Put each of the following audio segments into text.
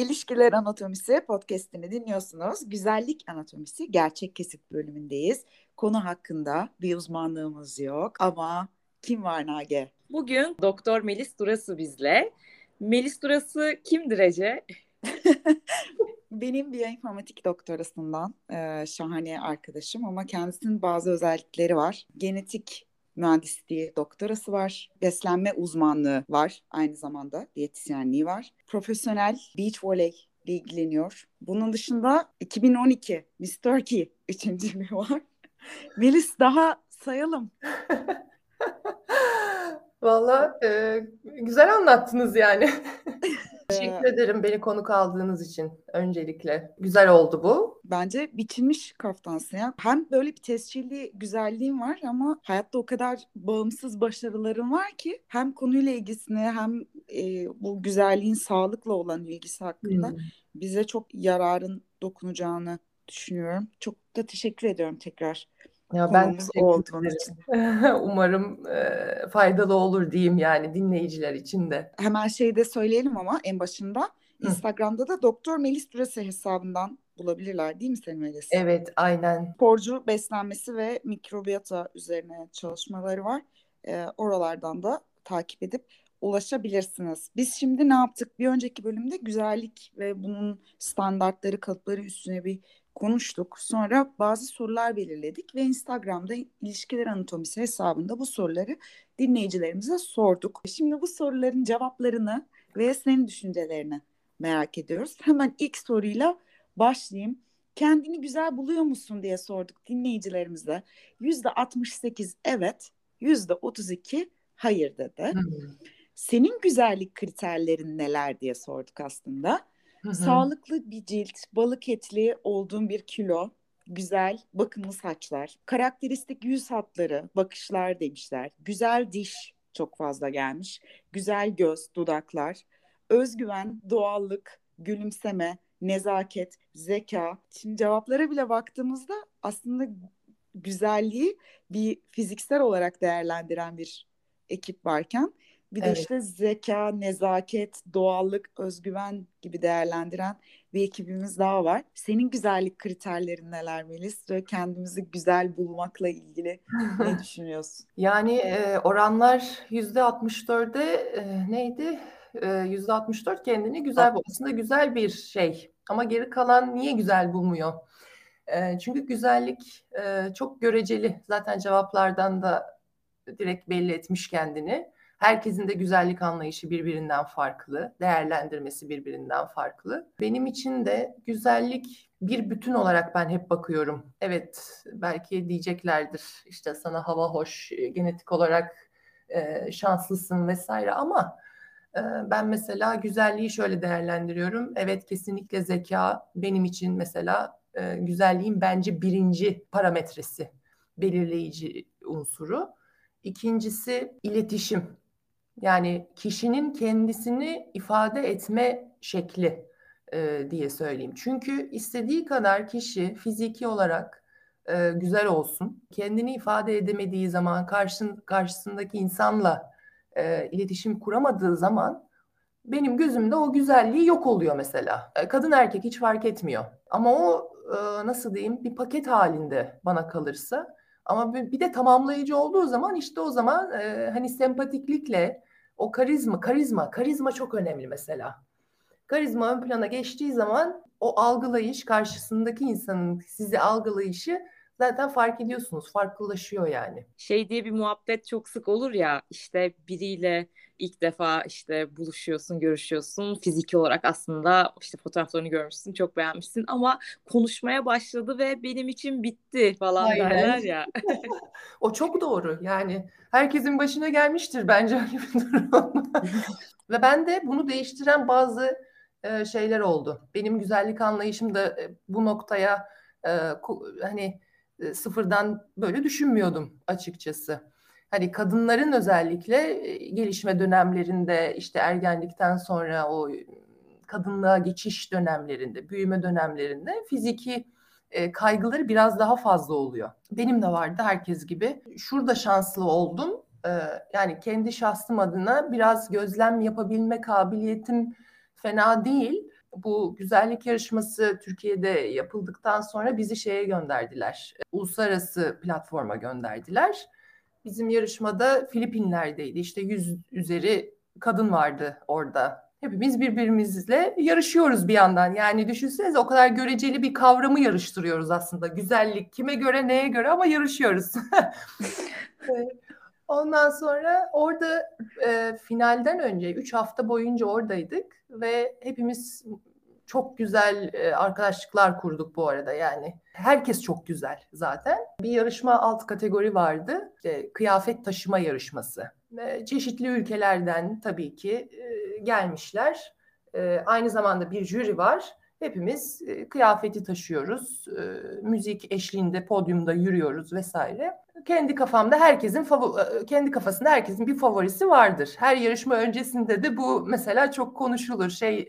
İlişkiler Anatomisi podcastini dinliyorsunuz. Güzellik Anatomisi gerçek kesit bölümündeyiz. Konu hakkında bir uzmanlığımız yok ama kim var Nage? Bugün Doktor Melis Durası bizle. Melis Durası kimdir Ece? Benim biyoinformatik doktorasından e, şahane arkadaşım ama kendisinin bazı özellikleri var. Genetik mühendisliği doktorası var. Beslenme uzmanlığı var. Aynı zamanda diyetisyenliği var. Profesyonel beach volley ile ilgileniyor. Bunun dışında 2012 Miss Turkey üçüncülüğü var. Melis daha sayalım. Valla e, güzel anlattınız yani. Teşekkür ederim beni konuk aldığınız için öncelikle. Güzel oldu bu. Bence biçilmiş kaftansın ya. Hem böyle bir tescilli güzelliğin var ama hayatta o kadar bağımsız başarıların var ki hem konuyla ilgisini hem e, bu güzelliğin sağlıkla olan ilgisi hakkında hmm. bize çok yararın dokunacağını düşünüyorum. Çok da teşekkür ediyorum tekrar. Ya ben olduğum için. Umarım e, faydalı olur diyeyim yani dinleyiciler için de. Hemen şeyi de söyleyelim ama en başında. Hı. Instagram'da da Doktor Melis Dürese hesabından bulabilirler değil mi senin Melis? Evet aynen. Sporcu beslenmesi ve mikrobiyata üzerine çalışmaları var. E, oralardan da takip edip ulaşabilirsiniz. Biz şimdi ne yaptık? Bir önceki bölümde güzellik ve bunun standartları, kalıpları üstüne bir konuştuk. Sonra bazı sorular belirledik ve Instagram'da ilişkiler anatomisi hesabında bu soruları dinleyicilerimize sorduk. Şimdi bu soruların cevaplarını ve senin düşüncelerini merak ediyoruz. Hemen ilk soruyla başlayayım. Kendini güzel buluyor musun diye sorduk dinleyicilerimize. Yüzde 68 evet, yüzde 32 hayır dedi. Hmm. Senin güzellik kriterlerin neler diye sorduk aslında. Hı hı. Sağlıklı bir cilt, balık etli olduğun bir kilo, güzel, bakımlı saçlar, karakteristik yüz hatları, bakışlar demişler. Güzel diş çok fazla gelmiş. Güzel göz, dudaklar, özgüven, doğallık, gülümseme, nezaket, zeka. Şimdi cevaplara bile baktığımızda aslında güzelliği bir fiziksel olarak değerlendiren bir ekip varken bir de evet. işte zeka, nezaket, doğallık, özgüven gibi değerlendiren bir ekibimiz daha var. Senin güzellik kriterlerin neler Melis? Kendimizi güzel bulmakla ilgili ne düşünüyorsun? Yani e, oranlar yüzde 64'e e, neydi? Yüzde 64 kendini güzel bu. Aslında güzel bir şey. Ama geri kalan niye güzel bulmuyor? E, çünkü güzellik e, çok göreceli. Zaten cevaplardan da direkt belli etmiş kendini. Herkesin de güzellik anlayışı birbirinden farklı, değerlendirmesi birbirinden farklı. Benim için de güzellik bir bütün olarak ben hep bakıyorum. Evet, belki diyeceklerdir işte sana hava hoş, genetik olarak e, şanslısın vesaire ama e, ben mesela güzelliği şöyle değerlendiriyorum. Evet kesinlikle zeka benim için mesela e, güzelliğin bence birinci parametresi, belirleyici unsuru. İkincisi iletişim. Yani kişinin kendisini ifade etme şekli e, diye söyleyeyim. Çünkü istediği kadar kişi fiziki olarak e, güzel olsun. Kendini ifade edemediği zaman karşın, karşısındaki insanla e, iletişim kuramadığı zaman benim gözümde o güzelliği yok oluyor mesela. E, kadın erkek hiç fark etmiyor. Ama o e, nasıl diyeyim bir paket halinde bana kalırsa. Ama bir de tamamlayıcı olduğu zaman işte o zaman e, hani sempatiklikle o karizma, karizma, karizma çok önemli mesela. Karizma ön plana geçtiği zaman o algılayış karşısındaki insanın sizi algılayışı zaten fark ediyorsunuz. Farklılaşıyor yani. Şey diye bir muhabbet çok sık olur ya işte biriyle ilk defa işte buluşuyorsun, görüşüyorsun. Fiziki olarak aslında işte fotoğraflarını görmüşsün, çok beğenmişsin ama konuşmaya başladı ve benim için bitti falan Aynen. derler ya. o çok doğru. Yani herkesin başına gelmiştir bence öyle bir durum. ve ben de bunu değiştiren bazı e, şeyler oldu. Benim güzellik anlayışım da e, bu noktaya e, hani e, sıfırdan böyle düşünmüyordum açıkçası. Hani kadınların özellikle e, gelişme dönemlerinde işte ergenlikten sonra o kadınlığa geçiş dönemlerinde, büyüme dönemlerinde fiziki e, kaygıları biraz daha fazla oluyor. Benim de vardı herkes gibi. Şurada şanslı oldum. E, yani kendi şahsım adına biraz gözlem yapabilme kabiliyetim fena değil. Bu güzellik yarışması Türkiye'de yapıldıktan sonra bizi şeye gönderdiler. Uluslararası platforma gönderdiler. Bizim yarışmada Filipinler'deydi. İşte yüz üzeri kadın vardı orada. Hepimiz birbirimizle yarışıyoruz bir yandan. Yani düşünsenize o kadar göreceli bir kavramı yarıştırıyoruz aslında. Güzellik kime göre neye göre ama yarışıyoruz. Ondan sonra orada e, finalden önce 3 hafta boyunca oradaydık ve hepimiz çok güzel e, arkadaşlıklar kurduk bu arada yani. Herkes çok güzel zaten. Bir yarışma alt kategori vardı. İşte, kıyafet taşıma yarışması. E, çeşitli ülkelerden tabii ki e, gelmişler. E, aynı zamanda bir jüri var. Hepimiz e, kıyafeti taşıyoruz. E, müzik eşliğinde podyumda yürüyoruz vesaire kendi kafamda herkesin e, kendi kafasında herkesin bir favorisi vardır. Her yarışma öncesinde de bu mesela çok konuşulur. Şey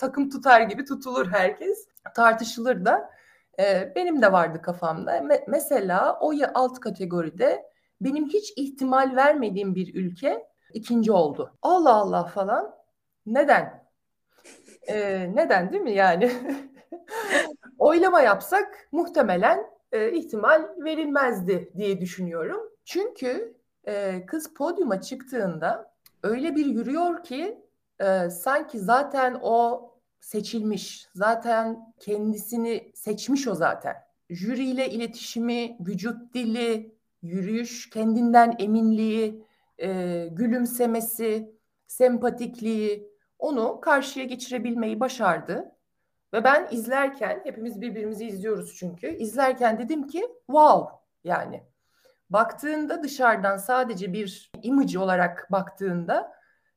takım tutar gibi tutulur herkes. Tartışılır da. Benim de vardı kafamda. Me- mesela o alt kategoride benim hiç ihtimal vermediğim bir ülke ikinci oldu. Allah Allah falan. Neden? E, neden değil mi yani? Oylama yapsak muhtemelen e, ihtimal verilmezdi diye düşünüyorum. Çünkü e, kız podyuma çıktığında öyle bir yürüyor ki e, sanki zaten o seçilmiş, zaten kendisini seçmiş o zaten. Jüriyle iletişimi, vücut dili, yürüyüş, kendinden eminliği, e, gülümsemesi, sempatikliği onu karşıya geçirebilmeyi başardı. Ve ben izlerken, hepimiz birbirimizi izliyoruz çünkü. İzlerken dedim ki wow yani. Baktığında dışarıdan sadece bir image olarak baktığında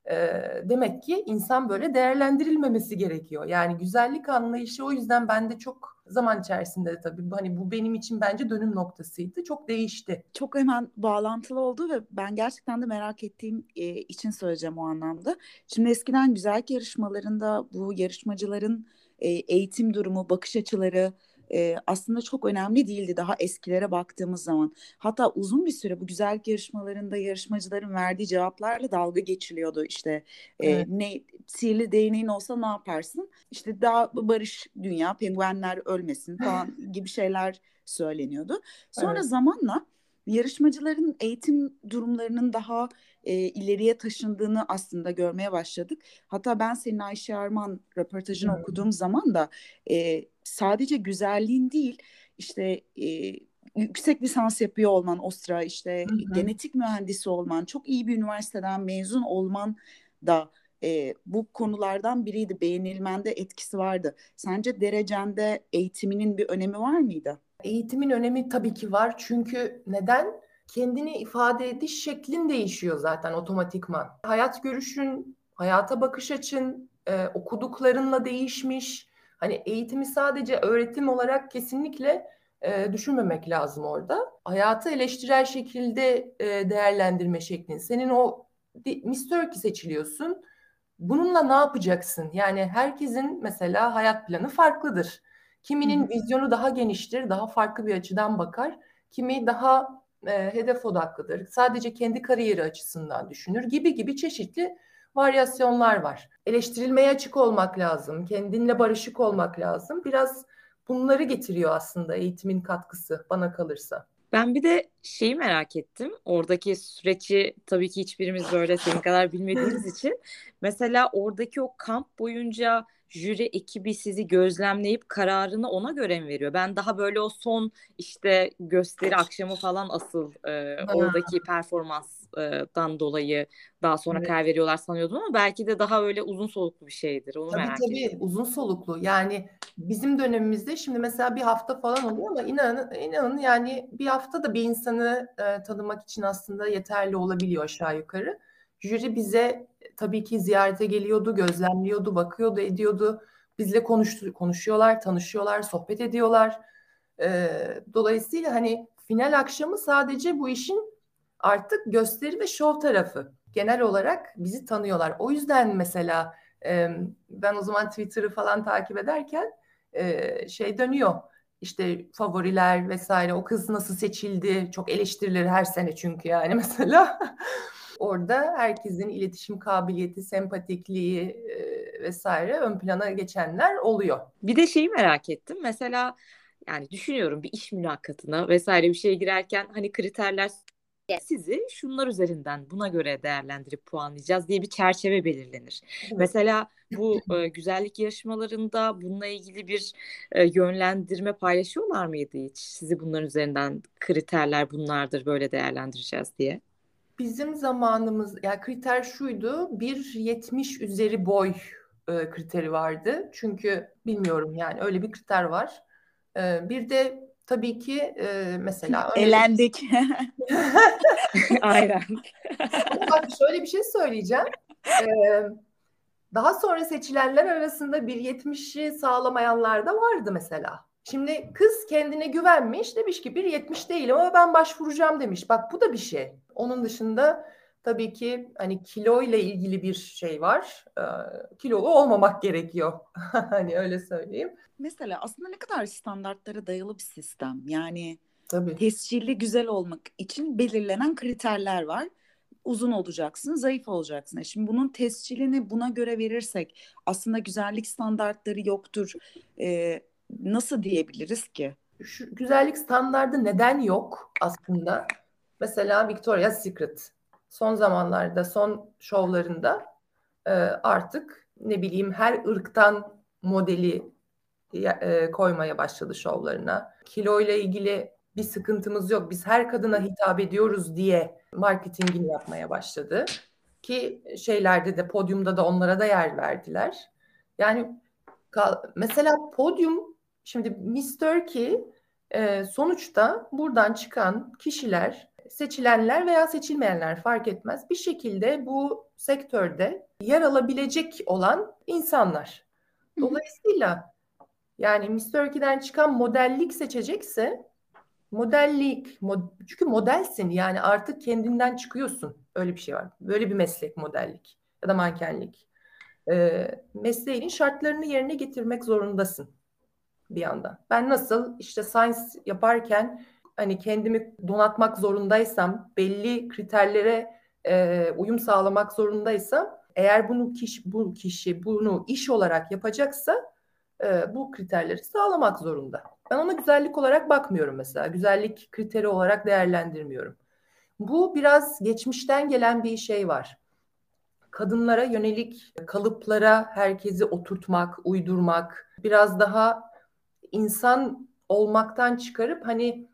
e, demek ki insan böyle değerlendirilmemesi gerekiyor. Yani güzellik anlayışı o yüzden bende çok zaman içerisinde tabii hani bu benim için bence dönüm noktasıydı. Çok değişti. Çok hemen bağlantılı oldu ve ben gerçekten de merak ettiğim e, için söyleyeceğim o anlamda. Şimdi eskiden güzellik yarışmalarında bu yarışmacıların e, eğitim durumu, bakış açıları e, aslında çok önemli değildi daha eskilere baktığımız zaman. Hatta uzun bir süre bu güzellik yarışmalarında yarışmacıların verdiği cevaplarla dalga geçiliyordu. İşte e, evet. ne sihirli değneğin olsa ne yaparsın? İşte daha barış dünya, penguenler ölmesin falan gibi şeyler söyleniyordu. Sonra evet. zamanla yarışmacıların eğitim durumlarının daha e, ileriye taşındığını aslında görmeye başladık. Hatta ben senin Ayşe Arman röportajını hmm. okuduğum zaman da e, sadece güzelliğin değil işte e, yüksek lisans yapıyor olman o sıra işte hı genetik mühendisi olman çok iyi bir üniversiteden mezun olman da e, bu konulardan biriydi beğenilmende etkisi vardı. Sence derecende eğitiminin bir önemi var mıydı? Eğitimin önemi tabii ki var çünkü neden? kendini ifade ediş şeklin değişiyor zaten otomatikman. Hayat görüşün, hayata bakış açın, e, okuduklarınla değişmiş. Hani eğitimi sadece öğretim olarak kesinlikle e, düşünmemek lazım orada. Hayatı eleştirel şekilde e, değerlendirme şeklin. Senin o Miss Turkey seçiliyorsun. Bununla ne yapacaksın? Yani herkesin mesela hayat planı farklıdır. Kiminin vizyonu daha geniştir, daha farklı bir açıdan bakar. Kimi daha e, hedef odaklıdır. Sadece kendi kariyeri açısından düşünür gibi gibi çeşitli varyasyonlar var. Eleştirilmeye açık olmak lazım, kendinle barışık olmak lazım. Biraz bunları getiriyor aslında eğitimin katkısı bana kalırsa. Ben bir de şeyi merak ettim. Oradaki süreci tabii ki hiçbirimiz böyle senin kadar bilmediğimiz için. Mesela oradaki o kamp boyunca jüri ekibi sizi gözlemleyip kararını ona göre mi veriyor? Ben daha böyle o son işte gösteri akşamı falan asıl e, oradaki performansdan dolayı daha sonra evet. karar veriyorlar sanıyordum ama belki de daha öyle uzun soluklu bir şeydir. Onu tabii, merak tabii, ediyorum. Uzun soluklu. Yani bizim dönemimizde şimdi mesela bir hafta falan oluyor ama inanın, inanın yani bir hafta da bir insanı e, tanımak için aslında yeterli olabiliyor aşağı yukarı. Jüri bize tabii ki ziyarete geliyordu, gözlemliyordu, bakıyordu, ediyordu. Bizle konuştu, konuşuyorlar, tanışıyorlar, sohbet ediyorlar. Ee, dolayısıyla hani final akşamı sadece bu işin artık gösteri ve şov tarafı. Genel olarak bizi tanıyorlar. O yüzden mesela e, ben o zaman Twitter'ı falan takip ederken e, şey dönüyor. İşte favoriler vesaire o kız nasıl seçildi çok eleştirilir her sene çünkü yani mesela orada herkesin iletişim kabiliyeti, sempatikliği vesaire ön plana geçenler oluyor. Bir de şeyi merak ettim. Mesela yani düşünüyorum bir iş mülakatına vesaire bir şeye girerken hani kriterler sizi şunlar üzerinden buna göre değerlendirip puanlayacağız diye bir çerçeve belirlenir. Evet. Mesela bu e, güzellik yarışmalarında bununla ilgili bir e, yönlendirme paylaşıyorlar mıydı hiç? Sizi bunların üzerinden kriterler bunlardır böyle değerlendireceğiz diye. Bizim zamanımız yani kriter şuydu 1.70 üzeri boy e, kriteri vardı. Çünkü bilmiyorum yani öyle bir kriter var. E, bir de tabii ki e, mesela elendik. Aynen. Bak şöyle bir şey söyleyeceğim. Ee, daha sonra seçilenler arasında 1.70'i sağlamayanlar da vardı mesela. Şimdi kız kendine güvenmiş demiş ki 1.70 değilim ama ben başvuracağım demiş. Bak bu da bir şey. Onun dışında tabii ki hani kilo ile ilgili bir şey var. Ee, kilolu olmamak gerekiyor. hani öyle söyleyeyim. Mesela aslında ne kadar standartlara dayalı bir sistem. Yani Tabii. tescilli güzel olmak için belirlenen kriterler var. Uzun olacaksın, zayıf olacaksın. E şimdi bunun tescilini buna göre verirsek aslında güzellik standartları yoktur. Ee, nasıl diyebiliriz ki? Şu güzellik standardı neden yok aslında? Mesela Victoria's Secret son zamanlarda, son şovlarında e, artık ne bileyim her ırktan modeli e, koymaya başladı şovlarına. Kilo ile ilgili bir sıkıntımız yok. Biz her kadına hitap ediyoruz diye marketingini yapmaya başladı. Ki şeylerde de podyumda da onlara da yer verdiler. Yani mesela podyum şimdi Miss Turkey e, sonuçta buradan çıkan kişiler seçilenler veya seçilmeyenler fark etmez. Bir şekilde bu sektörde yer alabilecek olan insanlar. Dolayısıyla yani Miss Turkey'den çıkan modellik seçecekse modellik mod, çünkü modelsin yani artık kendinden çıkıyorsun. Öyle bir şey var. Böyle bir meslek modellik ya da mankenlik. E, mesleğinin şartlarını yerine getirmek zorundasın bir yandan. Ben nasıl işte science yaparken hani kendimi donatmak zorundaysam, belli kriterlere e, uyum sağlamak zorundaysam, eğer bunu kişi bu kişi bunu iş olarak yapacaksa e, bu kriterleri sağlamak zorunda. Ben ona güzellik olarak bakmıyorum mesela. Güzellik kriteri olarak değerlendirmiyorum. Bu biraz geçmişten gelen bir şey var. Kadınlara yönelik kalıplara herkesi oturtmak, uydurmak, biraz daha insan olmaktan çıkarıp hani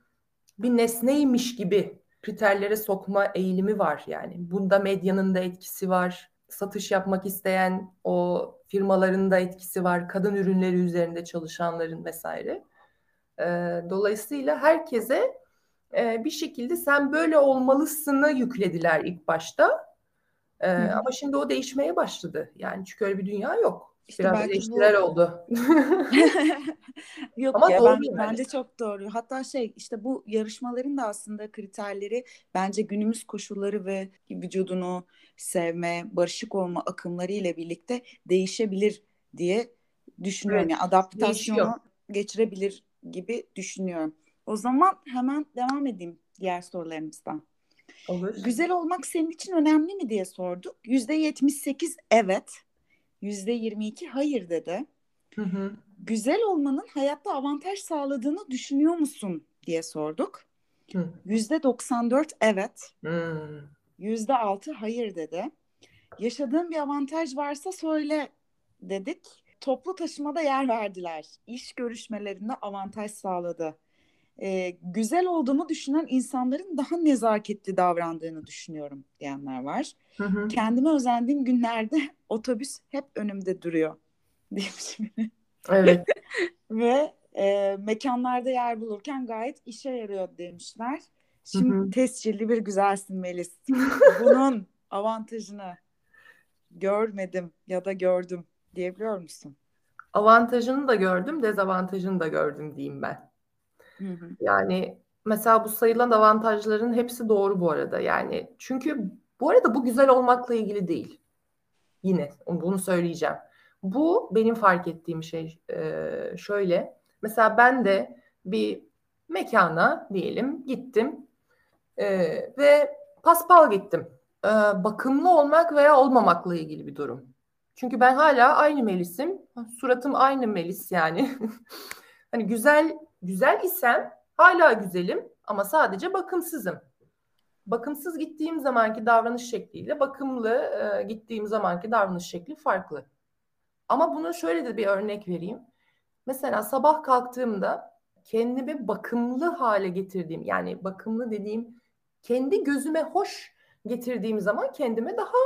bir nesneymiş gibi kriterlere sokma eğilimi var yani. Bunda medyanın da etkisi var. Satış yapmak isteyen o firmaların da etkisi var. Kadın ürünleri üzerinde çalışanların vesaire. E, dolayısıyla herkese e, bir şekilde sen böyle olmalısını yüklediler ilk başta. E, ama şimdi o değişmeye başladı. Yani çünkü öyle bir dünya yok. İşte Biraz eleştirel bu... oldu. Yok Ama ya doğru ben, yani. bence çok doğru. Hatta şey işte bu yarışmaların da aslında kriterleri bence günümüz koşulları ve vücudunu sevme, barışık olma akımları ile birlikte değişebilir diye düşünüyorum. Evet, yani adaptasyonu değişiyor. geçirebilir gibi düşünüyorum. O zaman hemen devam edeyim diğer sorularımızdan. Olur. Güzel olmak senin için önemli mi diye sorduk. Yüzde yetmiş sekiz evet. Yüzde yirmi iki hayır dedi. Hı hı. Güzel olmanın hayatta avantaj sağladığını düşünüyor musun diye sorduk. Yüzde doksan dört evet. Yüzde altı hayır dedi. Yaşadığın bir avantaj varsa söyle dedik. Toplu taşımada yer verdiler. İş görüşmelerinde avantaj sağladı. Ee, güzel olduğumu düşünen insanların daha nezaketli davrandığını düşünüyorum diyenler var. Hı hı. Kendime özendiğim günlerde otobüs hep önümde duruyor demişim. Evet. Ve e, mekanlarda yer bulurken gayet işe yarıyor demişler. Şimdi hı hı. tescilli bir güzelsin Melis. Bunun avantajını görmedim ya da gördüm diyebiliyor musun? Avantajını da gördüm, dezavantajını da gördüm diyeyim ben. Hı hı. Yani mesela bu sayılan avantajların hepsi doğru bu arada. Yani çünkü bu arada bu güzel olmakla ilgili değil. Yine bunu söyleyeceğim. Bu benim fark ettiğim şey e, şöyle. Mesela ben de bir mekana diyelim gittim e, ve paspal gittim. E, bakımlı olmak veya olmamakla ilgili bir durum. Çünkü ben hala aynı Melis'im. Suratım aynı Melis yani. hani güzel güzel isem hala güzelim ama sadece bakımsızım. Bakımsız gittiğim zamanki davranış şekliyle bakımlı e, gittiğim zamanki davranış şekli farklı. Ama bunu şöyle de bir örnek vereyim. Mesela sabah kalktığımda kendimi bakımlı hale getirdiğim yani bakımlı dediğim kendi gözüme hoş getirdiğim zaman kendime daha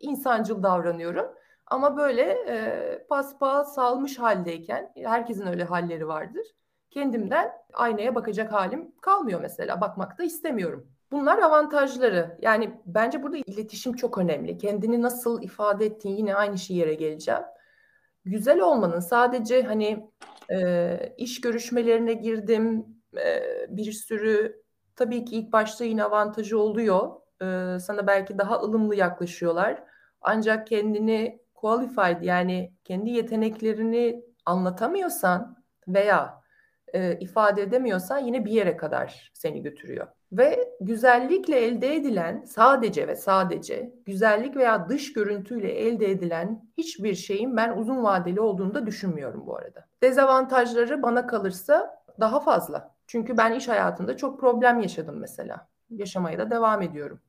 insancıl davranıyorum. Ama böyle e, paspa salmış haldeyken herkesin öyle halleri vardır. Kendimden aynaya bakacak halim kalmıyor mesela. Bakmak da istemiyorum. Bunlar avantajları. Yani bence burada iletişim çok önemli. Kendini nasıl ifade ettiğin yine aynı şey yere geleceğim. Güzel olmanın sadece hani e, iş görüşmelerine girdim e, bir sürü tabii ki ilk başta yine avantajı oluyor. E, sana belki daha ılımlı yaklaşıyorlar. Ancak kendini qualified yani kendi yeteneklerini anlatamıyorsan veya e, ifade edemiyorsan yine bir yere kadar seni götürüyor. Ve güzellikle elde edilen sadece ve sadece güzellik veya dış görüntüyle elde edilen hiçbir şeyin ben uzun vadeli olduğunu da düşünmüyorum bu arada. Dezavantajları bana kalırsa daha fazla. Çünkü ben iş hayatında çok problem yaşadım mesela. Yaşamaya da devam ediyorum.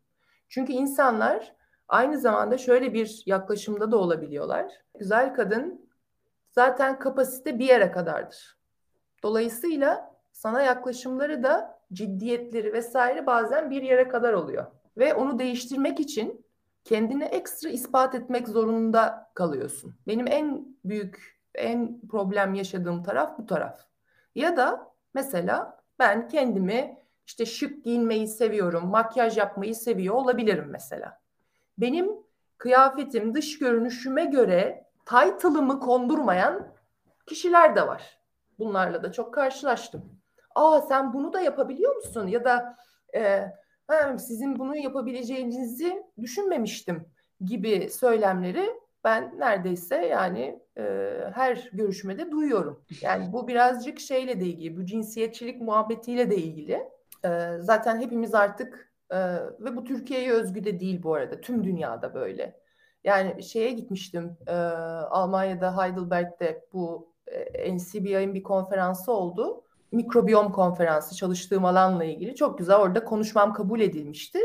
Çünkü insanlar aynı zamanda şöyle bir yaklaşımda da olabiliyorlar. Güzel kadın zaten kapasite bir yere kadardır. Dolayısıyla sana yaklaşımları da ciddiyetleri vesaire bazen bir yere kadar oluyor. Ve onu değiştirmek için kendini ekstra ispat etmek zorunda kalıyorsun. Benim en büyük, en problem yaşadığım taraf bu taraf. Ya da mesela ben kendimi işte şık giyinmeyi seviyorum, makyaj yapmayı seviyor olabilirim mesela. Benim kıyafetim dış görünüşüme göre title'ımı kondurmayan kişiler de var. Bunlarla da çok karşılaştım. Aa sen bunu da yapabiliyor musun? Ya da e, sizin bunu yapabileceğinizi düşünmemiştim gibi söylemleri ben neredeyse yani e, her görüşmede duyuyorum. Yani bu birazcık şeyle de ilgili, bu cinsiyetçilik muhabbetiyle de ilgili. E, zaten hepimiz artık e, ve bu Türkiye'ye özgü de değil bu arada, tüm dünyada böyle. Yani şeye gitmiştim, e, Almanya'da Heidelberg'de bu NCBI'nin bir konferansı oldu. Mikrobiyom konferansı çalıştığım alanla ilgili çok güzel orada konuşmam kabul edilmişti.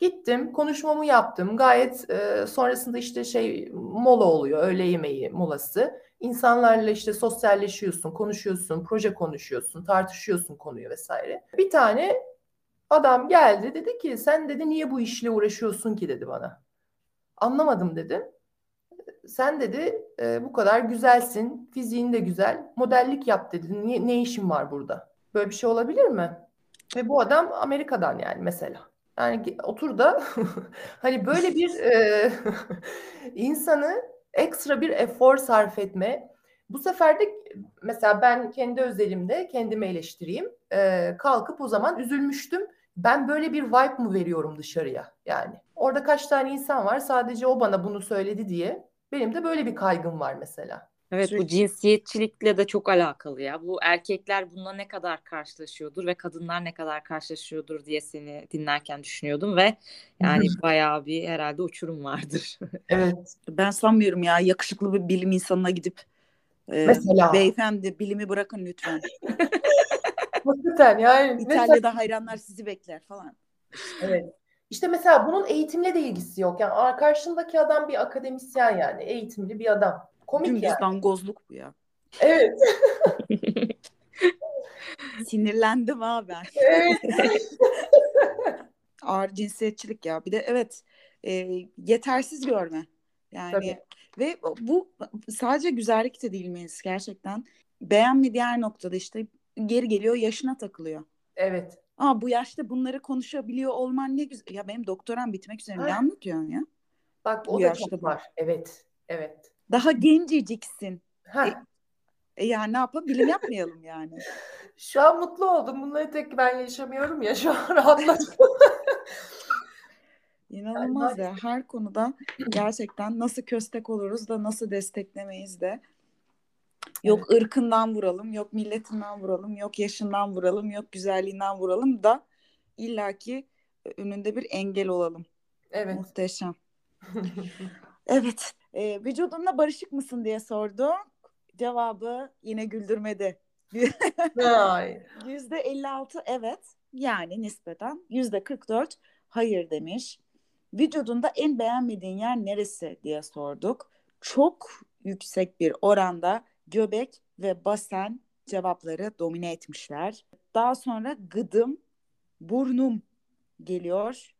Gittim, konuşmamı yaptım. Gayet e, sonrasında işte şey mola oluyor, öğle yemeği molası. İnsanlarla işte sosyalleşiyorsun, konuşuyorsun, proje konuşuyorsun, tartışıyorsun konuyu vesaire. Bir tane adam geldi dedi ki sen dedi niye bu işle uğraşıyorsun ki dedi bana. Anlamadım dedim. Sen dedi e, bu kadar güzelsin, fiziğin de güzel, modellik yap dedi. Niye, ne işin var burada? Böyle bir şey olabilir mi? Ve bu adam Amerika'dan yani mesela. Yani otur da hani böyle bir e, insanı ekstra bir efor sarf etme. Bu sefer de mesela ben kendi özelimde kendimi eleştireyim. E, kalkıp o zaman üzülmüştüm. Ben böyle bir vibe mı veriyorum dışarıya yani? Orada kaç tane insan var sadece o bana bunu söyledi diye. Benim de böyle bir kaygım var mesela. Evet Sürekli. bu cinsiyetçilikle de çok alakalı ya. Bu erkekler bununla ne kadar karşılaşıyordur ve kadınlar ne kadar karşılaşıyordur diye seni dinlerken düşünüyordum ve yani bayağı bir herhalde uçurum vardır. evet. Ben sanmıyorum ya yakışıklı bir bilim insanına gidip e, mesela beyefendi bilimi bırakın lütfen. Hakikaten yani. İtalya'da mesela... hayranlar sizi bekler falan. Evet. İşte mesela bunun eğitimle de ilgisi yok. Yani karşındaki adam bir akademisyen yani eğitimli bir adam. Komik Dümdüz yani. dangozluk bu ya. Evet. Sinirlendim ben. Evet. Ağır cinsiyetçilik ya. Bir de evet e, yetersiz görme. Yani Tabii. ve bu sadece güzellik de değil miyiz gerçekten. Beğenme diğer noktada işte geri geliyor yaşına takılıyor. Evet. Aa bu yaşta bunları konuşabiliyor olman ne güzel. Ya benim doktoram bitmek üzere. Ne anlatıyorsun ya? Bak o bu da yaşta çok var. Evet. Evet. Daha genceciksin. E, e yani ne yapalım? Bilim yapmayalım yani. Şu an mutlu oldum. Bunları tek ben yaşamıyorum ya. Şu an rahatladım. İnanılmaz ya. Her konuda gerçekten nasıl köstek oluruz da nasıl desteklemeyiz de. Yok evet. ırkından vuralım, yok milletinden vuralım, yok yaşından vuralım, yok güzelliğinden vuralım da illaki önünde bir engel olalım. Evet. Muhteşem. evet. E, vücudunla barışık mısın diye sorduk. Cevabı yine güldürmedi. Yüzde 56 evet yani nispeten yüzde 44 hayır demiş. Vücudunda en beğenmediğin yer neresi diye sorduk. Çok yüksek bir oranda göbek ve basen cevapları domine etmişler. Daha sonra gıdım, burnum geliyor.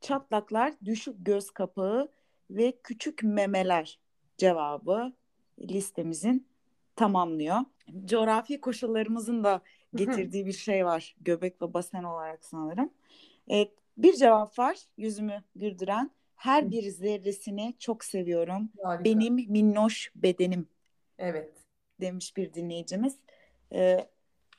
Çatlaklar, düşük göz kapağı ve küçük memeler cevabı listemizin tamamlıyor. Coğrafi koşullarımızın da getirdiği bir şey var. Göbek ve basen olarak sanırım. Evet, bir cevap var yüzümü güldüren. Her bir zerresini çok seviyorum. Harika. Benim minnoş bedenim. Evet. Demiş bir dinleyicimiz. Ee,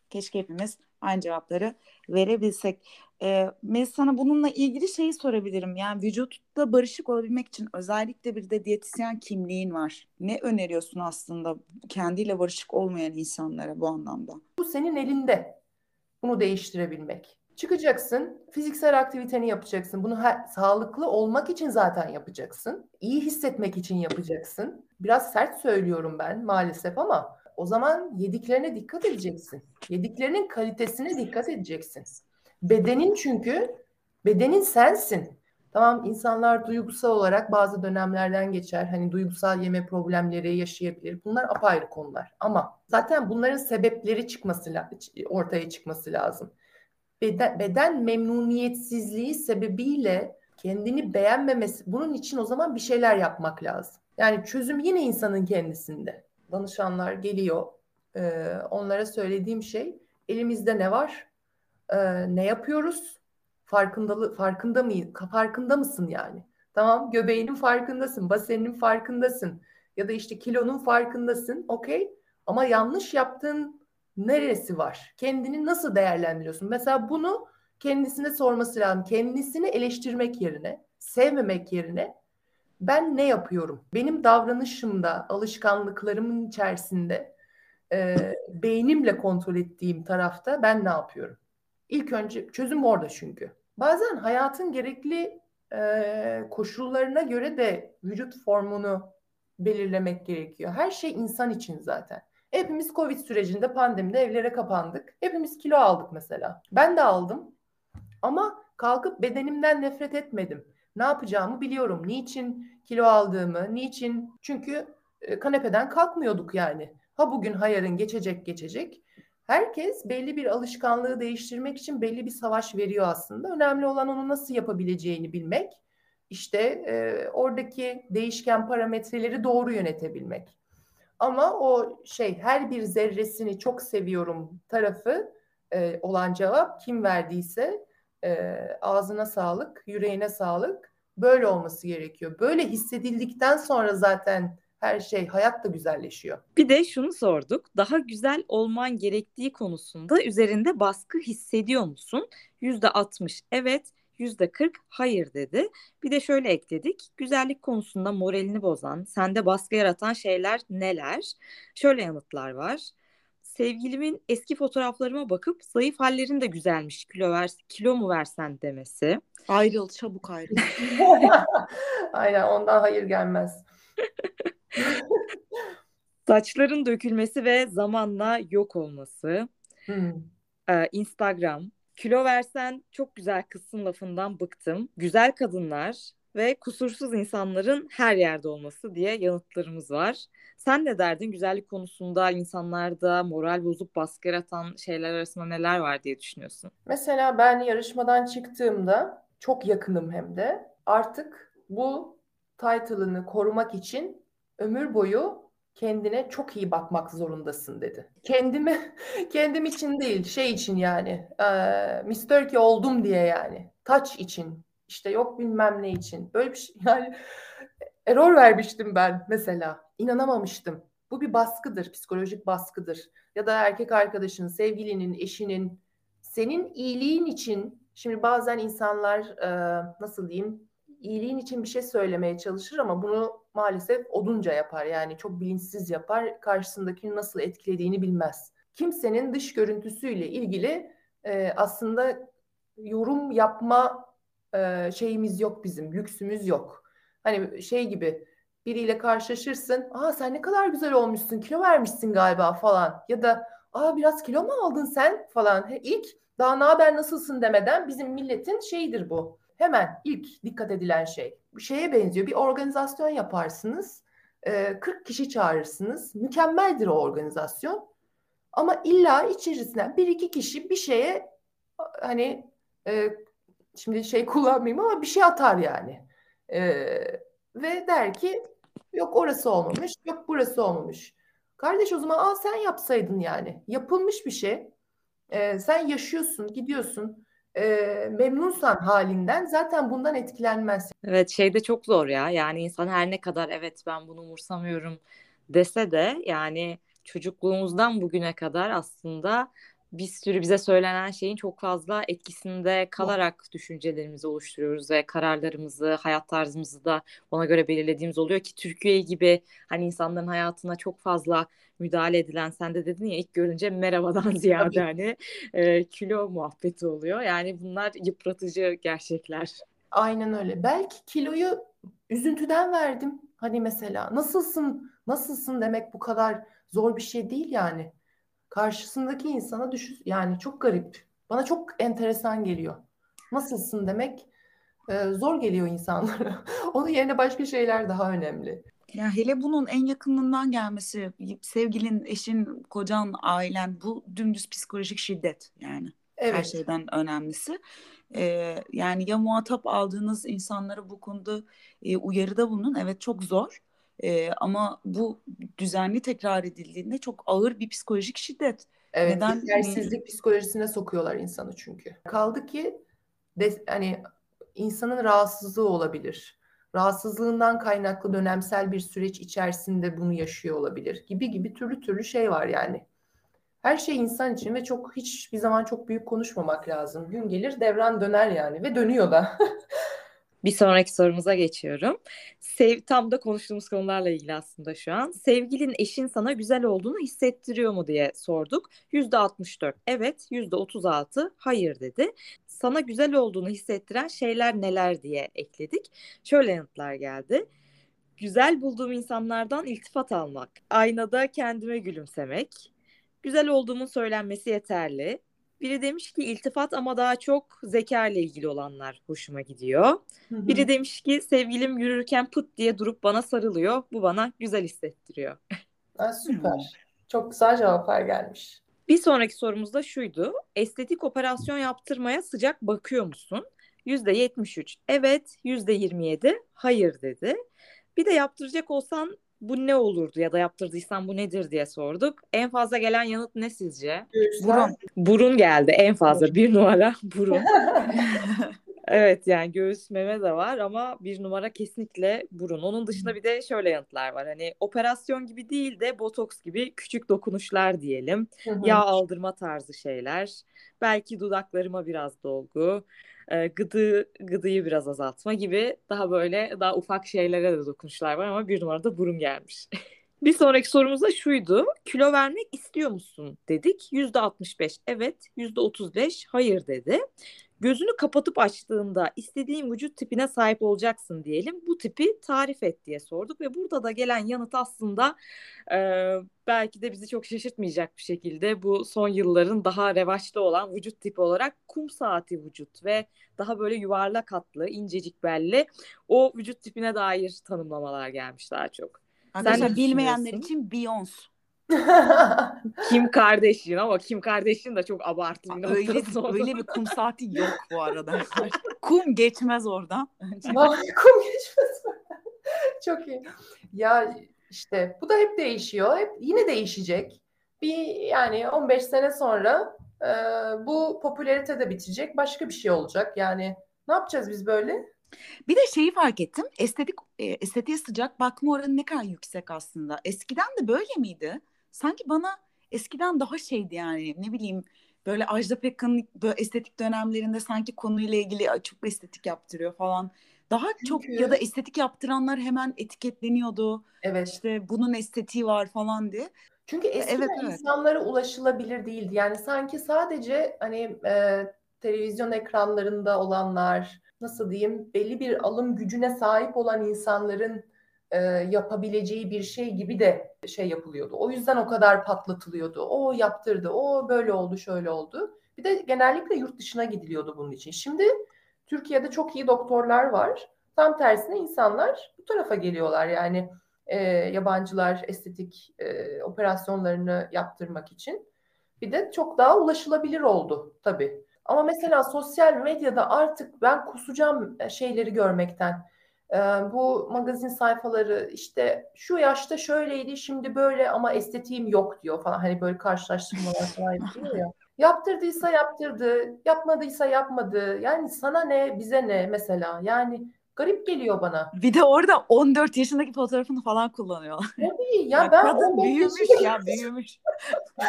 keşke hepimiz aynı cevapları verebilsek. Ee, Melis sana bununla ilgili şeyi sorabilirim. Yani vücutta barışık olabilmek için özellikle bir de diyetisyen kimliğin var. Ne öneriyorsun aslında kendiyle barışık olmayan insanlara bu anlamda? Bu senin elinde. Bunu değiştirebilmek. Çıkacaksın, fiziksel aktiviteni yapacaksın. Bunu her, sağlıklı olmak için zaten yapacaksın. İyi hissetmek için yapacaksın. Biraz sert söylüyorum ben maalesef ama o zaman yediklerine dikkat edeceksin. Yediklerinin kalitesine dikkat edeceksin. Bedenin çünkü bedenin sensin. Tamam insanlar duygusal olarak bazı dönemlerden geçer. Hani duygusal yeme problemleri yaşayabilir. Bunlar apayrı konular. Ama zaten bunların sebepleri çıkması ortaya çıkması lazım. Beden, beden memnuniyetsizliği sebebiyle kendini beğenmemesi bunun için o zaman bir şeyler yapmak lazım. Yani çözüm yine insanın kendisinde. Danışanlar geliyor. Ee, onlara söylediğim şey elimizde ne var? Ee, ne yapıyoruz? Farkındalı farkında mı farkında mısın yani? Tamam göbeğinin farkındasın, baseninin farkındasın ya da işte kilonun farkındasın. Okey. Ama yanlış yaptığın neresi var? Kendini nasıl değerlendiriyorsun? Mesela bunu kendisine sorması lazım. Kendisini eleştirmek yerine, sevmemek yerine ben ne yapıyorum? Benim davranışımda, alışkanlıklarımın içerisinde e, beynimle kontrol ettiğim tarafta ben ne yapıyorum? İlk önce çözüm orada çünkü. Bazen hayatın gerekli e, koşullarına göre de vücut formunu belirlemek gerekiyor. Her şey insan için zaten. Hepimiz Covid sürecinde pandemide evlere kapandık. Hepimiz kilo aldık mesela. Ben de aldım. Ama kalkıp bedenimden nefret etmedim. Ne yapacağımı biliyorum. Niçin kilo aldığımı, niçin? Çünkü e, kanepeden kalkmıyorduk yani. Ha bugün ha yarın geçecek geçecek. Herkes belli bir alışkanlığı değiştirmek için belli bir savaş veriyor aslında. Önemli olan onu nasıl yapabileceğini bilmek. İşte e, oradaki değişken parametreleri doğru yönetebilmek. Ama o şey her bir zerresini çok seviyorum tarafı e, olan cevap kim verdiyse e, ağzına sağlık, yüreğine sağlık. Böyle olması gerekiyor. Böyle hissedildikten sonra zaten her şey hayat da güzelleşiyor. Bir de şunu sorduk. Daha güzel olman gerektiği konusunda üzerinde baskı hissediyor musun? Yüzde 60 evet, yüzde 40 hayır dedi. Bir de şöyle ekledik. Güzellik konusunda moralini bozan, sende baskı yaratan şeyler neler? Şöyle yanıtlar var. Sevgilimin eski fotoğraflarıma bakıp zayıf hallerin de güzelmiş. Kilo ver, kilo mu versen demesi. Ayrıl, çabuk ayrıl. Aynen ondan hayır gelmez. Saçların dökülmesi ve zamanla yok olması. Hmm. Ee, Instagram. Kilo versen çok güzel kızsın lafından bıktım. Güzel kadınlar ve kusursuz insanların her yerde olması diye yanıtlarımız var. Sen ne derdin güzellik konusunda insanlarda moral bozup baskı yaratan şeyler arasında neler var diye düşünüyorsun? Mesela ben yarışmadan çıktığımda çok yakınım hem de artık bu title'ını korumak için ömür boyu kendine çok iyi bakmak zorundasın dedi. Kendimi kendim için değil şey için yani e, Mr. Ki oldum diye yani taç için işte yok bilmem ne için böyle bir şey yani error vermiştim ben mesela inanamamıştım. Bu bir baskıdır, psikolojik baskıdır. Ya da erkek arkadaşın, sevgilinin, eşinin senin iyiliğin için şimdi bazen insanlar e, nasıl diyeyim iyiliğin için bir şey söylemeye çalışır ama bunu maalesef odunca yapar. Yani çok bilinçsiz yapar. Karşısındakini nasıl etkilediğini bilmez. Kimsenin dış görüntüsüyle ilgili e, aslında yorum yapma şeyimiz yok bizim, lüksümüz yok. Hani şey gibi biriyle karşılaşırsın. Aa sen ne kadar güzel olmuşsun, kilo vermişsin galiba falan. Ya da aa biraz kilo mu aldın sen falan. İlk daha ne haber nasılsın demeden bizim milletin şeyidir bu. Hemen ilk dikkat edilen şey. Şeye benziyor. Bir organizasyon yaparsınız. 40 kişi çağırırsınız. Mükemmeldir o organizasyon. Ama illa içerisinden bir iki kişi bir şeye hani şimdi şey kullanmayayım ama bir şey atar yani. E, ve der ki yok orası olmamış, yok burası olmamış. Kardeş o zaman al sen yapsaydın yani. Yapılmış bir şey. E, sen yaşıyorsun, gidiyorsun. E, memnunsan halinden zaten bundan etkilenmez. Evet şey de çok zor ya. Yani insan her ne kadar evet ben bunu umursamıyorum dese de yani çocukluğumuzdan bugüne kadar aslında bir sürü bize söylenen şeyin çok fazla etkisinde kalarak düşüncelerimizi oluşturuyoruz ve kararlarımızı, hayat tarzımızı da ona göre belirlediğimiz oluyor ki Türkiye gibi hani insanların hayatına çok fazla müdahale edilen sen de dedin ya ilk görünce merhabadan ziyade hani e, kilo muhabbeti oluyor. Yani bunlar yıpratıcı gerçekler. Aynen öyle. Belki kiloyu üzüntüden verdim. Hani mesela nasılsın, nasılsın demek bu kadar zor bir şey değil yani karşısındaki insana düşün yani çok garip. Bana çok enteresan geliyor. Nasılsın demek e, zor geliyor insanlara. Onun yerine başka şeyler daha önemli. Ya hele bunun en yakınından gelmesi, sevgilin, eşin, kocan, ailen bu dümdüz psikolojik şiddet yani. Evet. Her şeyden önemlisi. Ee, yani ya muhatap aldığınız insanları bu konuda e, uyarıda bulunun. Evet çok zor. E, ama bu düzenli tekrar edildiğinde çok ağır bir psikolojik şiddet. Evet, Neden? yetersizlik psikolojisine sokuyorlar insanı çünkü. Kaldı ki de, hani insanın rahatsızlığı olabilir. Rahatsızlığından kaynaklı dönemsel bir süreç içerisinde bunu yaşıyor olabilir gibi gibi türlü türlü şey var yani. Her şey insan için ve çok hiçbir zaman çok büyük konuşmamak lazım. Gün gelir devran döner yani ve dönüyor da. Bir sonraki sorumuza geçiyorum. Sev, tam da konuştuğumuz konularla ilgili aslında şu an. Sevgilin eşin sana güzel olduğunu hissettiriyor mu diye sorduk. %64 evet, %36 hayır dedi. Sana güzel olduğunu hissettiren şeyler neler diye ekledik. Şöyle yanıtlar geldi. Güzel bulduğum insanlardan iltifat almak, aynada kendime gülümsemek, güzel olduğumun söylenmesi yeterli, biri demiş ki iltifat ama daha çok zeka ile ilgili olanlar hoşuma gidiyor. Hı hı. Biri demiş ki sevgilim yürürken put diye durup bana sarılıyor. Bu bana güzel hissettiriyor. Ha, süper. Çok güzel cevaplar gelmiş. Bir sonraki sorumuz da şuydu. Estetik operasyon yaptırmaya sıcak bakıyor musun? %73 evet, %27 hayır dedi. Bir de yaptıracak olsan bu ne olurdu ya da yaptırdıysan bu nedir diye sorduk. En fazla gelen yanıt ne sizce? Burun. Burun geldi en fazla. Bir numara burun. evet yani göğüs meme de var ama bir numara kesinlikle burun. Onun dışında bir de şöyle yanıtlar var. Hani operasyon gibi değil de botoks gibi küçük dokunuşlar diyelim. Yağ aldırma tarzı şeyler. Belki dudaklarıma biraz dolgu e, gıdı gıdıyı biraz azaltma gibi daha böyle daha ufak şeylere de dokunuşlar var ama bir numarada burun gelmiş. bir sonraki sorumuz da şuydu. Kilo vermek istiyor musun dedik. %65 evet, %35 hayır dedi. Gözünü kapatıp açtığında istediğin vücut tipine sahip olacaksın diyelim. Bu tipi tarif et diye sorduk ve burada da gelen yanıt aslında e, belki de bizi çok şaşırtmayacak bir şekilde bu son yılların daha revaçta olan vücut tipi olarak kum saati vücut ve daha böyle yuvarlak hatlı, incecik belli o vücut tipine dair tanımlamalar gelmiş daha çok. Arkadaşlar bilmeyenler için Beyoncé. Kim kardeşin ama Kim kardeşin de çok abartı bir öyle, öyle bir kum saati yok bu arada. kum geçmez oradan. kum geçmez Çok iyi. Ya işte bu da hep değişiyor. Hep yine değişecek. Bir yani 15 sene sonra e, bu popülarite de bitecek. Başka bir şey olacak. Yani ne yapacağız biz böyle? Bir de şeyi fark ettim. Estetik e, estetiğe sıcak bakma oranı ne kadar yüksek aslında. Eskiden de böyle miydi? Sanki bana eskiden daha şeydi yani ne bileyim böyle Ajda Pekkan'ın böyle estetik dönemlerinde sanki konuyla ilgili çok estetik yaptırıyor falan. Daha Çünkü... çok ya da estetik yaptıranlar hemen etiketleniyordu. Evet. İşte bunun estetiği var falan diye. Çünkü eskiden evet, evet. insanlara ulaşılabilir değildi. Yani sanki sadece hani e, televizyon ekranlarında olanlar nasıl diyeyim belli bir alım gücüne sahip olan insanların e, yapabileceği bir şey gibi de şey yapılıyordu. O yüzden o kadar patlatılıyordu. O yaptırdı, o böyle oldu, şöyle oldu. Bir de genellikle yurt dışına gidiliyordu bunun için. Şimdi Türkiye'de çok iyi doktorlar var. Tam tersine insanlar bu tarafa geliyorlar. Yani e, yabancılar estetik e, operasyonlarını yaptırmak için. Bir de çok daha ulaşılabilir oldu tabii. Ama mesela sosyal medyada artık ben kusacağım şeyleri görmekten. Ee, bu magazin sayfaları işte şu yaşta şöyleydi şimdi böyle ama estetiğim yok diyor falan. Hani böyle karşılaştırmalar falan yapıyor ya. Yaptırdıysa yaptırdı, yapmadıysa yapmadı. Yani sana ne, bize ne mesela. Yani garip geliyor bana. Bir de orada 14 yaşındaki fotoğrafını falan kullanıyor. Tabii ya, ya ben kadın büyümüş ya büyümüş.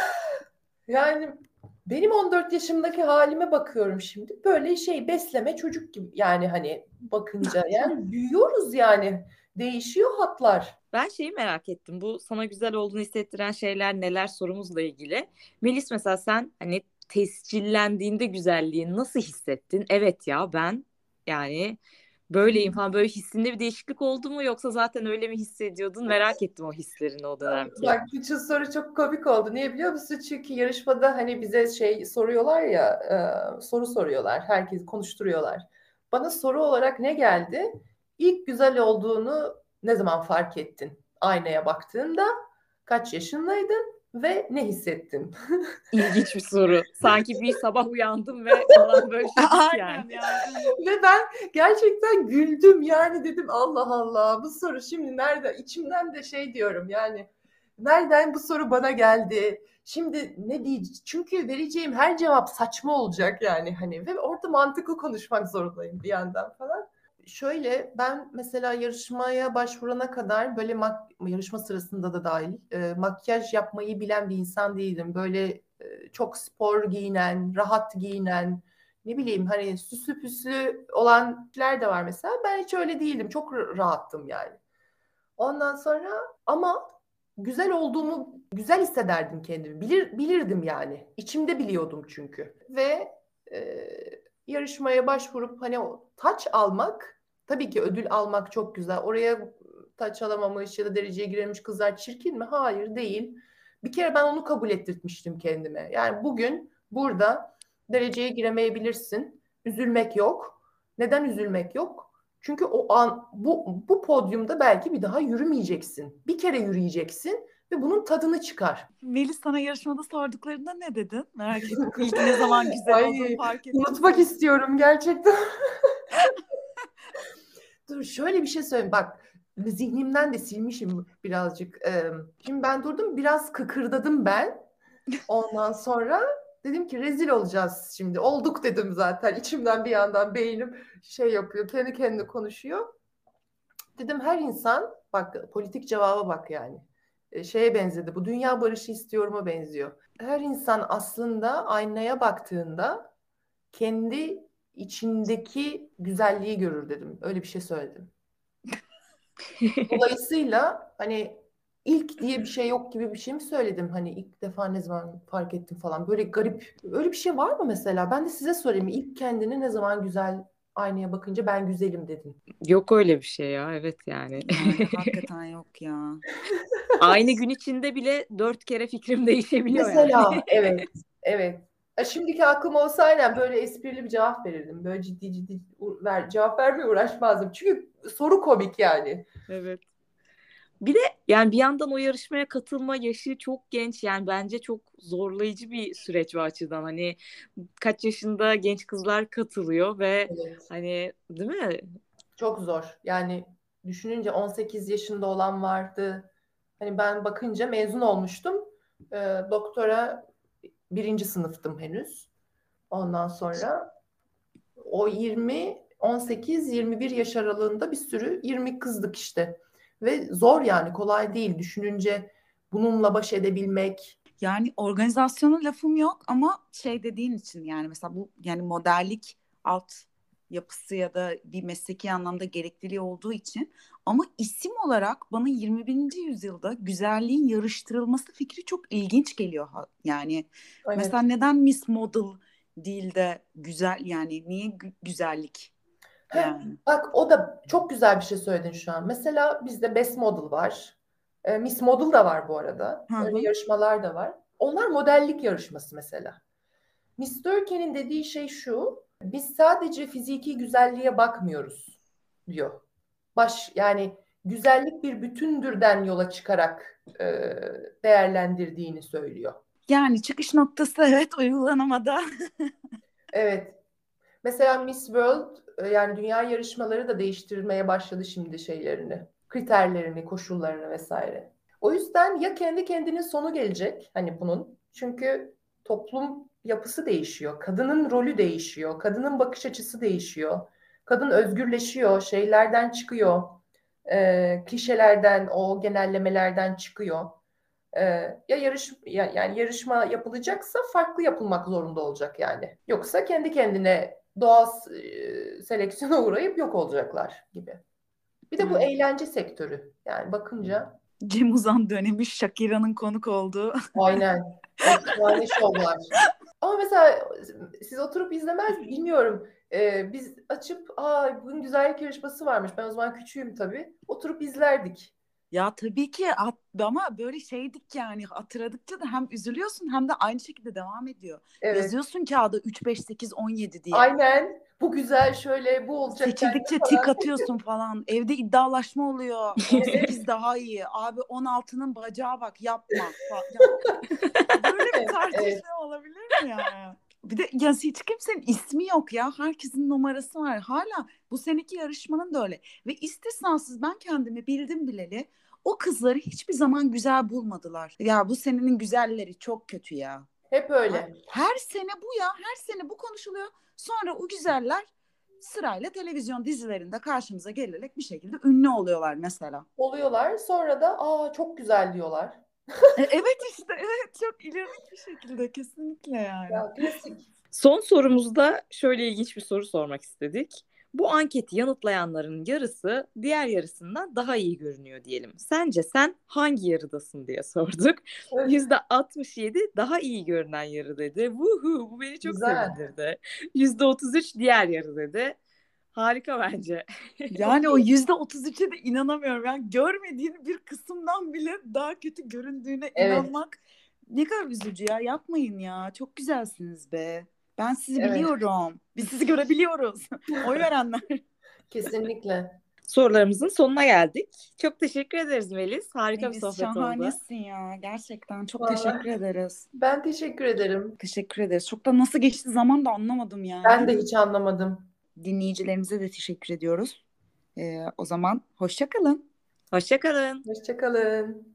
yani benim 14 yaşımdaki halime bakıyorum şimdi. Böyle şey besleme çocuk gibi yani hani bakınca yani büyüyoruz yani. Değişiyor hatlar. Ben şeyi merak ettim. Bu sana güzel olduğunu hissettiren şeyler neler sorumuzla ilgili. Melis mesela sen hani tescillendiğinde güzelliği nasıl hissettin? Evet ya ben yani böyleyim falan böyle hissinde bir değişiklik oldu mu yoksa zaten öyle mi hissediyordun? Merak ettim o hislerini o dönemki. Bak bütün soru çok komik oldu. Niye biliyor musun? Çünkü yarışmada hani bize şey soruyorlar ya e, soru soruyorlar. Herkes konuşturuyorlar. Bana soru olarak ne geldi? İlk güzel olduğunu ne zaman fark ettin? Aynaya baktığında kaç yaşındaydın? Ve ne hissettin? İlginç bir soru. Sanki bir sabah uyandım ve falan böyle şey yani. yani. ve ben gerçekten güldüm yani dedim Allah Allah bu soru şimdi nerede? İçimden de şey diyorum yani nereden bu soru bana geldi? Şimdi ne diyeceğim? Çünkü vereceğim her cevap saçma olacak yani hani ve orada mantıklı konuşmak zorundayım bir yandan falan şöyle ben mesela yarışmaya başvurana kadar böyle mak yarışma sırasında da dahil e, makyaj yapmayı bilen bir insan değildim. Böyle e, çok spor giyinen, rahat giyinen, ne bileyim hani süslü püslü olan kişiler de var mesela. Ben hiç öyle değildim. Çok rahattım yani. Ondan sonra ama güzel olduğumu güzel hissederdim kendimi. Bilir bilirdim yani. İçimde biliyordum çünkü. Ve e, yarışmaya başvurup hani o taç almak tabii ki ödül almak çok güzel. Oraya taç alamamış ya da dereceye girememiş kızlar çirkin mi? Hayır değil. Bir kere ben onu kabul ettirmiştim kendime. Yani bugün burada dereceye giremeyebilirsin. Üzülmek yok. Neden üzülmek yok? Çünkü o an bu bu podyumda belki bir daha yürümeyeceksin. Bir kere yürüyeceksin ve bunun tadını çıkar. Melis sana yarışmada sorduklarında ne dedin? Merak ettim. İlk ne zaman güzel Ay, olduğunu fark ettim. Unutmak istiyorum gerçekten. Dur şöyle bir şey söyleyeyim. Bak zihnimden de silmişim birazcık. Şimdi ben durdum biraz kıkırdadım ben. Ondan sonra dedim ki rezil olacağız şimdi. Olduk dedim zaten. İçimden bir yandan beynim şey yapıyor. Kendi kendine konuşuyor. Dedim her insan bak politik cevaba bak yani. E, şeye benzedi. Bu dünya barışı istiyorum'a benziyor. Her insan aslında aynaya baktığında kendi içindeki güzelliği görür dedim. Öyle bir şey söyledim. Dolayısıyla hani ilk diye bir şey yok gibi bir şey mi söyledim? Hani ilk defa ne zaman fark ettim falan. Böyle garip. Öyle bir şey var mı mesela? Ben de size sorayım. İlk kendini ne zaman güzel aynaya bakınca ben güzelim dedin. Yok öyle bir şey ya. Evet yani. yani hakikaten yok ya. Aynı gün içinde bile dört kere fikrim değişebiliyor Mesela yani. evet. Evet. Ya şimdiki aklım olsa aynen böyle esprili bir cevap verirdim. Böyle ciddi ciddi ver, cevap vermeye uğraşmazdım. Çünkü soru komik yani. Evet. Bir de yani bir yandan o yarışmaya katılma yaşı çok genç yani bence çok zorlayıcı bir süreç var açıdan. Hani kaç yaşında genç kızlar katılıyor ve evet. hani değil mi? Çok zor. Yani düşününce 18 yaşında olan vardı. Hani ben bakınca mezun olmuştum. E, doktora birinci sınıftım henüz. Ondan sonra o 20, 18, 21 yaş aralığında bir sürü 20 kızdık işte. Ve zor yani kolay değil düşününce bununla baş edebilmek. Yani organizasyona lafım yok ama şey dediğin için yani mesela bu yani modellik alt yapısı ya da bir mesleki anlamda gerekliliği olduğu için ama isim olarak bana 21. yüzyılda güzelliğin yarıştırılması fikri çok ilginç geliyor. Yani evet. mesela neden Miss Model değil de güzel yani niye güzellik? Yani. Bak o da çok güzel bir şey söyledin şu an. Mesela bizde Best Model var. E, Miss Model da var bu arada. Hı hı. Öyle yarışmalar da var. Onlar modellik yarışması mesela. Miss Durkheim'in dediği şey şu. Biz sadece fiziki güzelliğe bakmıyoruz diyor. Baş yani güzellik bir bütündürden yola çıkarak e, değerlendirdiğini söylüyor. Yani çıkış noktası evet uygulanamada. Evet. Mesela Miss World e, yani dünya yarışmaları da değiştirmeye başladı şimdi şeylerini, kriterlerini, koşullarını vesaire. O yüzden ya kendi kendinin sonu gelecek hani bunun. Çünkü toplum yapısı değişiyor. Kadının rolü değişiyor. Kadının bakış açısı değişiyor. Kadın özgürleşiyor, şeylerden çıkıyor. E, klişelerden, o genellemelerden çıkıyor. Ee, ya yarış ya, yani yarışma yapılacaksa farklı yapılmak zorunda olacak yani. Yoksa kendi kendine doğal seleksiyona uğrayıp yok olacaklar gibi. Bir de bu Hmm. eğlence sektörü. Yani bakınca Cem Uzan dönemi Shakira'nın konuk olduğu. aynen efsane şovlar. Ama mesela siz oturup izlemez bilmiyorum. Ee, biz açıp aa bugün güzellik yarışması varmış. Ben o zaman küçüğüm tabii. Oturup izlerdik. Ya tabii ki at- ama böyle şeydik yani hatırladıkça da hem üzülüyorsun hem de aynı şekilde devam ediyor. Evet. Yazıyorsun kağıda 3, 5, 8, 17 diye. Aynen. Bu güzel şöyle bu olacak. Seçildikçe falan. tik atıyorsun falan. Evde iddialaşma oluyor. 18 daha iyi. Abi 16'nın bacağı bak yapma. böyle bir tartışma evet. olabilir mi ya? Bir de ya hiç kimsenin ismi yok ya. Herkesin numarası var. Hala bu seneki yarışmanın da öyle. Ve istisnasız ben kendimi bildim bileli o kızları hiçbir zaman güzel bulmadılar. Ya bu senenin güzelleri çok kötü ya. Hep öyle. Her sene bu ya. Her sene bu konuşuluyor. Sonra o güzeller sırayla televizyon dizilerinde karşımıza gelerek bir şekilde ünlü oluyorlar mesela. oluyorlar. Sonra da aa çok güzel diyorlar. E, evet işte evet çok ironik bir şekilde kesinlikle yani. Ya klasik. Son sorumuzda şöyle ilginç bir soru sormak istedik. Bu anketi yanıtlayanların yarısı diğer yarısından daha iyi görünüyor diyelim. Sence sen hangi yarıdasın diye sorduk. Evet. %67 daha iyi görünen yarı dedi. Vuhu bu beni çok Güzel. sevindirdi. %33 diğer yarı dedi. Harika bence. Yani o yüzde otuz üçe de inanamıyorum. Yani görmediğin bir kısımdan bile daha kötü göründüğüne Evet. inanmak ne kadar üzücü ya. Yapmayın ya. Çok güzelsiniz be. Ben sizi Evet. biliyorum. Biz sizi görebiliyoruz. Oy verenler. Kesinlikle. Sorularımızın sonuna geldik. Çok teşekkür ederiz Melis. Harika bir Melis sohbet oldu. şahanesin ya. Gerçekten çok Vallahi. teşekkür ederiz. Ben teşekkür ederim. Teşekkür ederiz. Çok da nasıl geçti zaman da anlamadım yani. Ben de hiç anlamadım. Dinleyicilerimize de teşekkür ediyoruz. Ee, o zaman hoşça kalın. Hoşçakalın. Hoşçakalın.